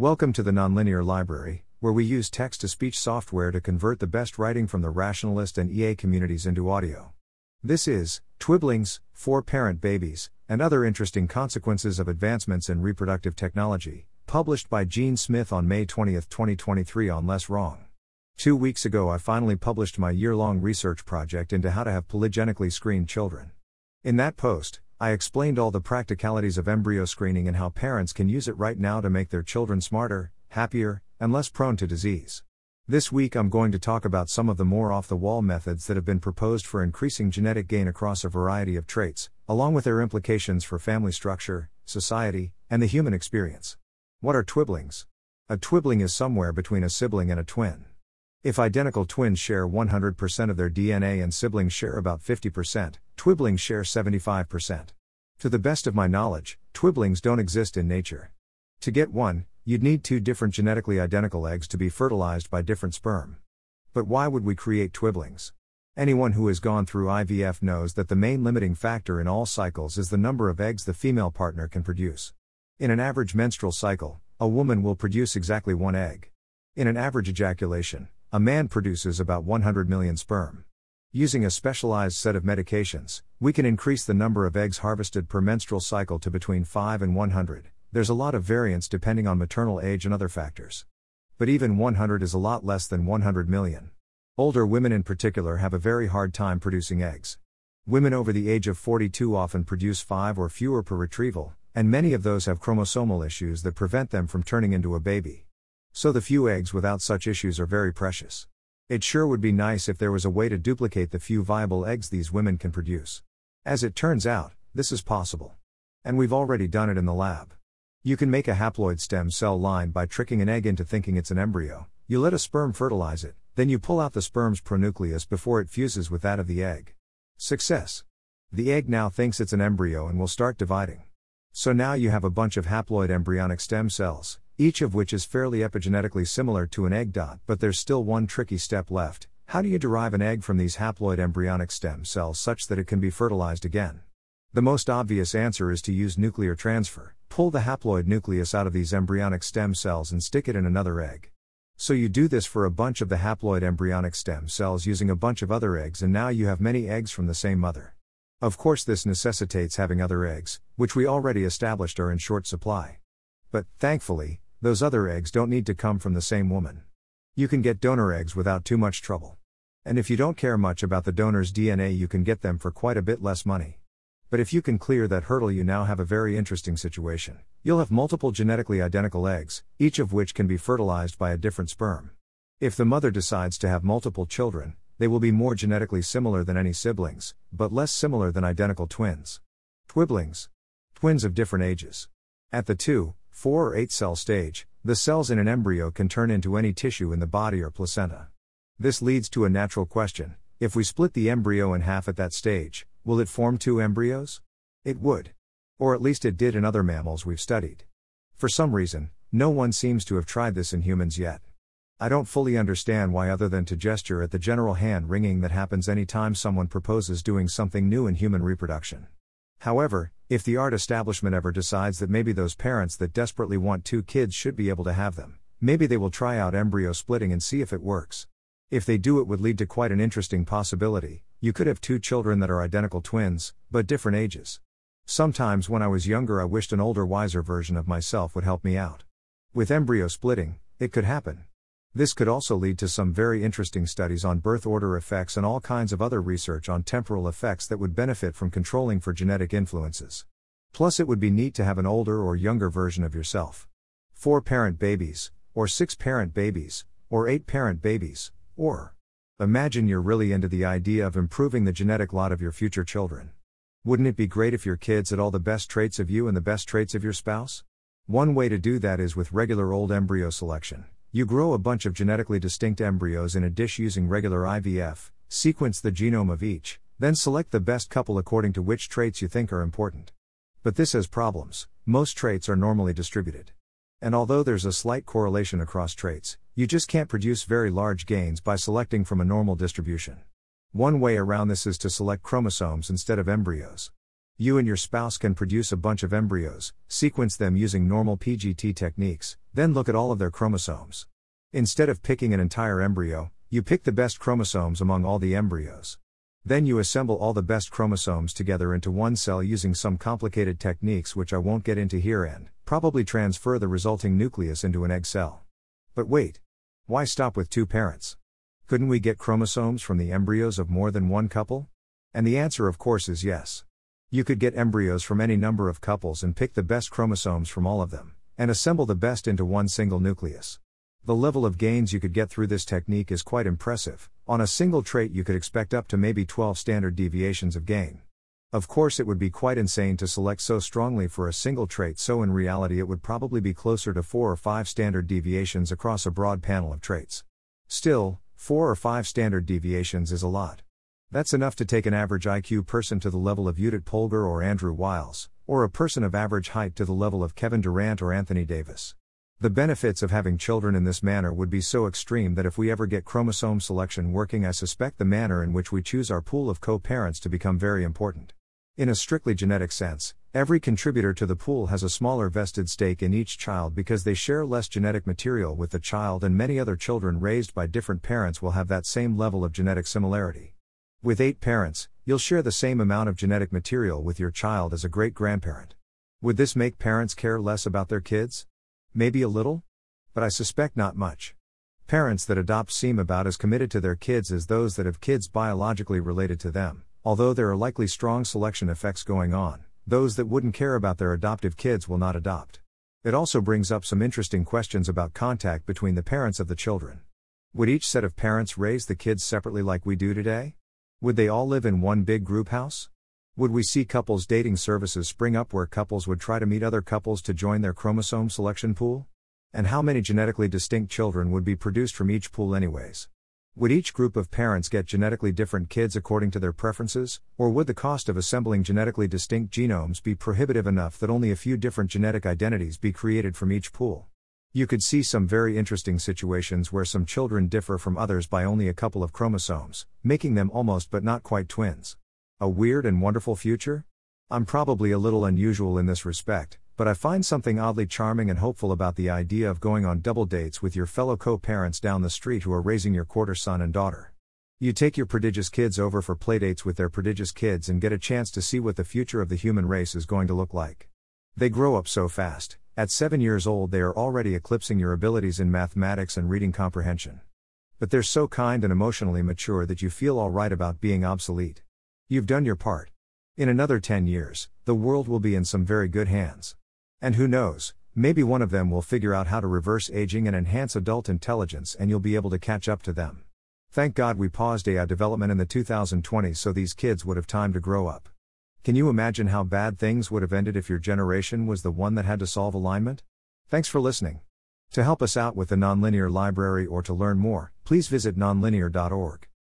Welcome to the Nonlinear Library, where we use text to speech software to convert the best writing from the rationalist and EA communities into audio. This is Twiblings, Four Parent Babies, and Other Interesting Consequences of Advancements in Reproductive Technology, published by GeneSmith on May 20, 2023, on LessWrong. Two weeks ago, I finally published my year long research project into how to have polygenically screened children. In that post, I explained all the practicalities of embryo screening and how parents can use it right now to make their children smarter, happier, and less prone to disease. This week I'm going to talk about some of the more off the wall methods that have been proposed for increasing genetic gain across a variety of traits, along with their implications for family structure, society, and the human experience. What are twiblings? A twibling is somewhere between a sibling and a twin. If identical twins share 100% of their DNA and siblings share about 50%, twiblings share 75%. To the best of my knowledge, twiblings don't exist in nature. To get one, you'd need two different genetically identical eggs to be fertilized by different sperm. But why would we create twiblings? Anyone who has gone through IVF knows that the main limiting factor in all cycles is the number of eggs the female partner can produce. In an average menstrual cycle, a woman will produce exactly one egg. In an average ejaculation, a man produces about 100 million sperm. Using a specialized set of medications, we can increase the number of eggs harvested per menstrual cycle to between 5 and 100. There's a lot of variance depending on maternal age and other factors. But even 100 is a lot less than 100 million. Older women in particular have a very hard time producing eggs. Women over the age of 42 often produce 5 or fewer per retrieval, and many of those have chromosomal issues that prevent them from turning into a baby. So the few eggs without such issues are very precious. It sure would be nice if there was a way to duplicate the few viable eggs these women can produce. As it turns out, this is possible. And we've already done it in the lab. You can make a haploid stem cell line by tricking an egg into thinking it's an embryo. You let a sperm fertilize it, then you pull out the sperm's pronucleus before it fuses with that of the egg. Success! The egg now thinks it's an embryo and will start dividing. So now you have a bunch of haploid embryonic stem cells, each of which is fairly epigenetically similar to an egg dot, but there's still one tricky step left. How do you derive an egg from these haploid embryonic stem cells such that it can be fertilized again? The most obvious answer is to use nuclear transfer. Pull the haploid nucleus out of these embryonic stem cells and stick it in another egg. So you do this for a bunch of the haploid embryonic stem cells using a bunch of other eggs, and now you have many eggs from the same mother. Of course, this necessitates having other eggs, which we already established are in short supply. But, thankfully, those other eggs don't need to come from the same woman. You can get donor eggs without too much trouble. And if you don't care much about the donor's DNA, you can get them for quite a bit less money. But if you can clear that hurdle, you now have a very interesting situation. You'll have multiple genetically identical eggs, each of which can be fertilized by a different sperm. If the mother decides to have multiple children, they will be more genetically similar than any siblings, but less similar than identical twins. Twiblings. Twins of different ages. At the 2, 4 or 8 cell stage, the cells in an embryo can turn into any tissue in the body or placenta. This leads to a natural question if we split the embryo in half at that stage, will it form two embryos? It would. Or at least it did in other mammals we've studied. For some reason, no one seems to have tried this in humans yet. I don't fully understand why, other than to gesture at the general hand wringing that happens anytime someone proposes doing something new in human reproduction. However, if the art establishment ever decides that maybe those parents that desperately want two kids should be able to have them, maybe they will try out embryo splitting and see if it works. If they do, it would lead to quite an interesting possibility. You could have two children that are identical twins, but different ages. Sometimes when I was younger, I wished an older, wiser version of myself would help me out. With embryo splitting, it could happen. This could also lead to some very interesting studies on birth order effects and all kinds of other research on temporal effects that would benefit from controlling for genetic influences. Plus, it would be neat to have an older or younger version of yourself. Four parent babies, or six parent babies, or eight parent babies, or imagine you're really into the idea of improving the genetic lot of your future children. Wouldn't it be great if your kids had all the best traits of you and the best traits of your spouse? One way to do that is with regular old embryo selection. You grow a bunch of genetically distinct embryos in a dish using regular IVF, sequence the genome of each, then select the best couple according to which traits you think are important. But this has problems, most traits are normally distributed. And although there's a slight correlation across traits, you just can't produce very large gains by selecting from a normal distribution. One way around this is to select chromosomes instead of embryos. You and your spouse can produce a bunch of embryos, sequence them using normal PGT techniques, then look at all of their chromosomes. Instead of picking an entire embryo, you pick the best chromosomes among all the embryos. Then you assemble all the best chromosomes together into one cell using some complicated techniques which I won't get into here and probably transfer the resulting nucleus into an egg cell. But wait. Why stop with two parents? Couldn't we get chromosomes from the embryos of more than one couple? And the answer, of course, is yes. You could get embryos from any number of couples and pick the best chromosomes from all of them, and assemble the best into one single nucleus. The level of gains you could get through this technique is quite impressive. On a single trait, you could expect up to maybe 12 standard deviations of gain. Of course, it would be quite insane to select so strongly for a single trait, so in reality, it would probably be closer to 4 or 5 standard deviations across a broad panel of traits. Still, 4 or 5 standard deviations is a lot. That's enough to take an average IQ person to the level of Judit Polgar or Andrew Wiles, or a person of average height to the level of Kevin Durant or Anthony Davis. The benefits of having children in this manner would be so extreme that if we ever get chromosome selection working, I suspect the manner in which we choose our pool of co parents to become very important. In a strictly genetic sense, every contributor to the pool has a smaller vested stake in each child because they share less genetic material with the child, and many other children raised by different parents will have that same level of genetic similarity. With eight parents, you'll share the same amount of genetic material with your child as a great grandparent. Would this make parents care less about their kids? Maybe a little? But I suspect not much. Parents that adopt seem about as committed to their kids as those that have kids biologically related to them, although there are likely strong selection effects going on. Those that wouldn't care about their adoptive kids will not adopt. It also brings up some interesting questions about contact between the parents of the children. Would each set of parents raise the kids separately like we do today? Would they all live in one big group house? Would we see couples dating services spring up where couples would try to meet other couples to join their chromosome selection pool? And how many genetically distinct children would be produced from each pool, anyways? Would each group of parents get genetically different kids according to their preferences, or would the cost of assembling genetically distinct genomes be prohibitive enough that only a few different genetic identities be created from each pool? You could see some very interesting situations where some children differ from others by only a couple of chromosomes, making them almost but not quite twins. A weird and wonderful future? I'm probably a little unusual in this respect, but I find something oddly charming and hopeful about the idea of going on double dates with your fellow co parents down the street who are raising your quarter son and daughter. You take your prodigious kids over for playdates with their prodigious kids and get a chance to see what the future of the human race is going to look like. They grow up so fast, at seven years old, they are already eclipsing your abilities in mathematics and reading comprehension. But they're so kind and emotionally mature that you feel alright about being obsolete. You've done your part. In another 10 years, the world will be in some very good hands. And who knows, maybe one of them will figure out how to reverse aging and enhance adult intelligence and you'll be able to catch up to them. Thank God we paused AI development in the 2020s so these kids would have time to grow up. Can you imagine how bad things would have ended if your generation was the one that had to solve alignment? Thanks for listening. To help us out with the Nonlinear Library or to learn more, please visit nonlinear.org.